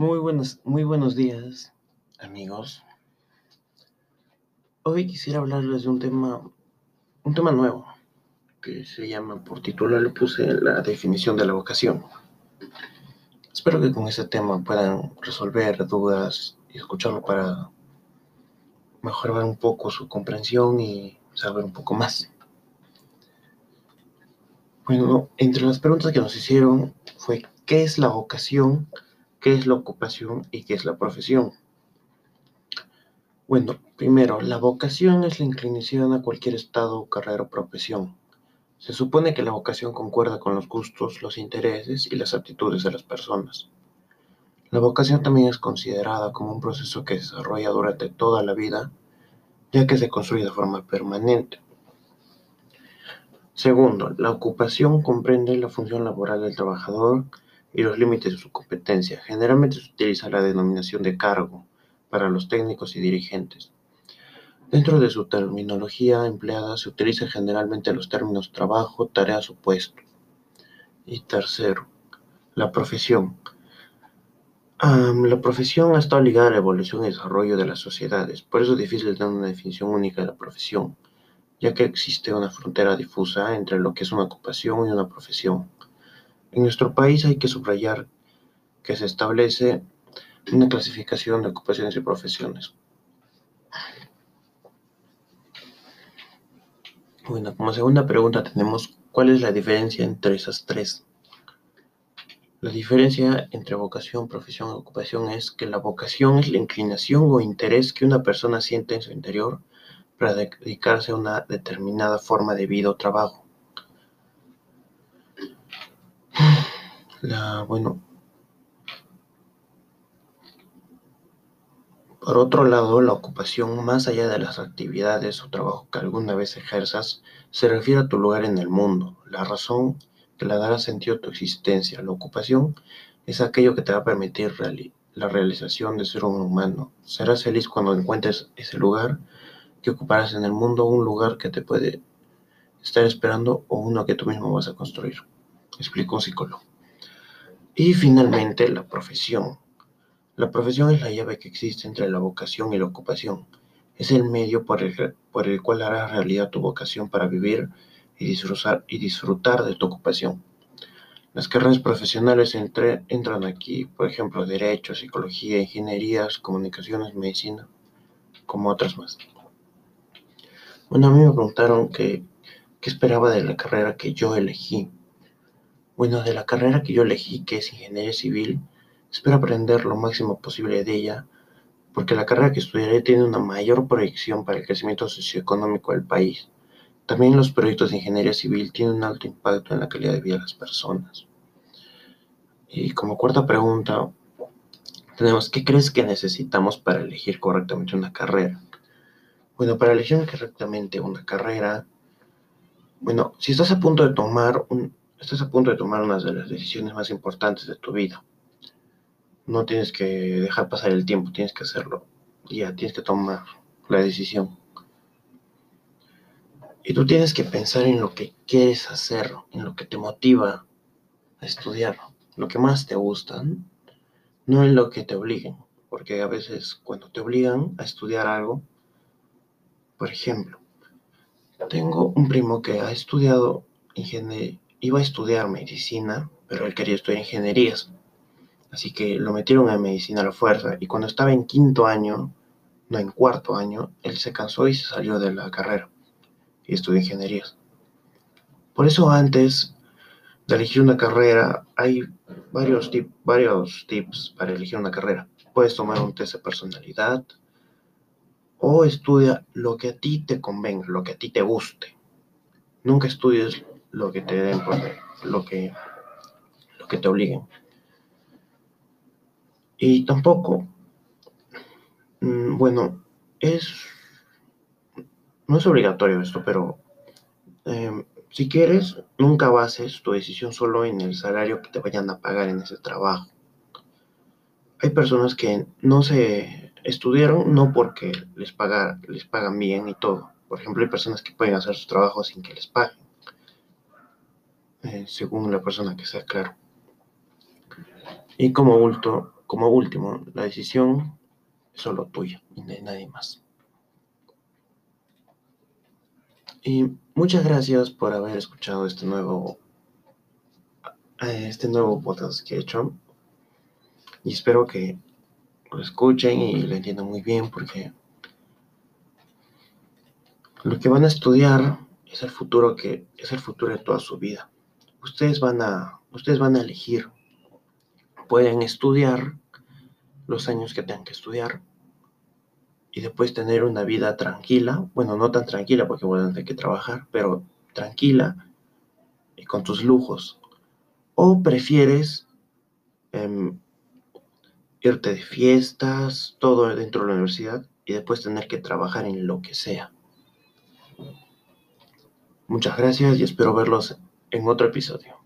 Muy buenos, muy buenos días, amigos. Hoy quisiera hablarles de un tema, un tema nuevo, que se llama, por título le puse la definición de la vocación. Espero que con ese tema puedan resolver dudas y escucharlo para mejorar un poco su comprensión y saber un poco más. Bueno, entre las preguntas que nos hicieron fue ¿qué es la vocación? ¿Qué es la ocupación? ¿Y qué es la profesión? Bueno, primero, la vocación es la inclinación a cualquier estado, carrera o profesión. Se supone que la vocación concuerda con los gustos, los intereses y las aptitudes de las personas. La vocación también es considerada como un proceso que se desarrolla durante toda la vida, ya que se construye de forma permanente. Segundo, la ocupación comprende la función laboral del trabajador y los límites de su competencia. Generalmente se utiliza la denominación de cargo para los técnicos y dirigentes. Dentro de su terminología empleada se utilizan generalmente los términos trabajo, tareas o puesto. Y tercero, la profesión. la profesión ha estado ligada a la evolución y desarrollo de las sociedades, por eso es difícil dar una definición única de la profesión ya que existe una frontera difusa entre lo que es una ocupación y una profesión. En nuestro país hay que subrayar que se establece una clasificación de ocupaciones y profesiones. Bueno, como segunda pregunta tenemos cuál es la diferencia entre esas tres. La diferencia entre vocación, profesión y ocupación es que la vocación es la inclinación o interés que una persona siente en su interior para dedicarse a una determinada forma de vida o trabajo. La, bueno, por otro lado, la ocupación, más allá de las actividades o trabajo que alguna vez ejerzas, se refiere a tu lugar en el mundo, la razón que le dará sentido a tu existencia. La ocupación es aquello que te va a permitir la realización de ser un humano. Serás feliz cuando encuentres ese lugar que ocuparás en el mundo un lugar que te puede estar esperando o uno que tú mismo vas a construir, explicó un psicólogo. Y finalmente, la profesión. La profesión es la llave que existe entre la vocación y la ocupación. Es el medio por el, por el cual harás realidad tu vocación para vivir y disfrutar, y disfrutar de tu ocupación. Las carreras profesionales entran aquí, por ejemplo, derecho, psicología, ingenierías, comunicaciones, medicina, como otras más. Bueno, a mí me preguntaron qué esperaba de la carrera que yo elegí. Bueno, de la carrera que yo elegí, que es ingeniería civil, espero aprender lo máximo posible de ella, porque la carrera que estudiaré tiene una mayor proyección para el crecimiento socioeconómico del país. También los proyectos de ingeniería civil tienen un alto impacto en la calidad de vida de las personas. Y como cuarta pregunta, tenemos, ¿qué crees que necesitamos para elegir correctamente una carrera? Bueno, para elegir correctamente una carrera, bueno, si estás a punto de tomar un, estás a punto de tomar una de las decisiones más importantes de tu vida, no tienes que dejar pasar el tiempo, tienes que hacerlo. Ya, tienes que tomar la decisión. Y tú tienes que pensar en lo que quieres hacer, en lo que te motiva a estudiar, lo que más te gusta, no en lo que te obliguen, porque a veces cuando te obligan a estudiar algo, por ejemplo, tengo un primo que ha estudiado ingeniería, iba a estudiar medicina, pero él quería estudiar ingenierías. Así que lo metieron a medicina a la fuerza. Y cuando estaba en quinto año, no en cuarto año, él se cansó y se salió de la carrera y estudió ingenierías. Por eso antes de elegir una carrera, hay varios, varios tips para elegir una carrera. Puedes tomar un test de personalidad, o estudia lo que a ti te convenga, lo que a ti te guste. Nunca estudies lo que te den, lo que, lo que te obliguen. Y tampoco, mm, bueno, es, no es obligatorio esto, pero em, si quieres, nunca bases tu decisión solo en el salario que te vayan a pagar en ese trabajo. Hay personas que no se estudiaron no porque les, les pagan bien y todo. Por ejemplo, hay personas que pueden hacer su trabajo sin que les paguen, eh, según la persona que sea claro. Y como, como último, la decisión es solo tuya y de nadie más. Y muchas gracias por haber escuchado este nuevo, eh, este nuevo podcast que he hecho. Y espero que lo escuchen y lo entiendan muy bien porque lo que van a estudiar es el futuro que es el futuro de toda su vida. Ustedes van a ustedes van a elegir. Pueden estudiar los años que tengan que estudiar y después tener una vida tranquila, bueno, no tan tranquila porque van a tener que trabajar, pero tranquila y con tus lujos. O prefieres em, irte de fiestas, todo dentro de la universidad y después tener que trabajar en lo que sea. Muchas gracias y espero verlos en otro episodio.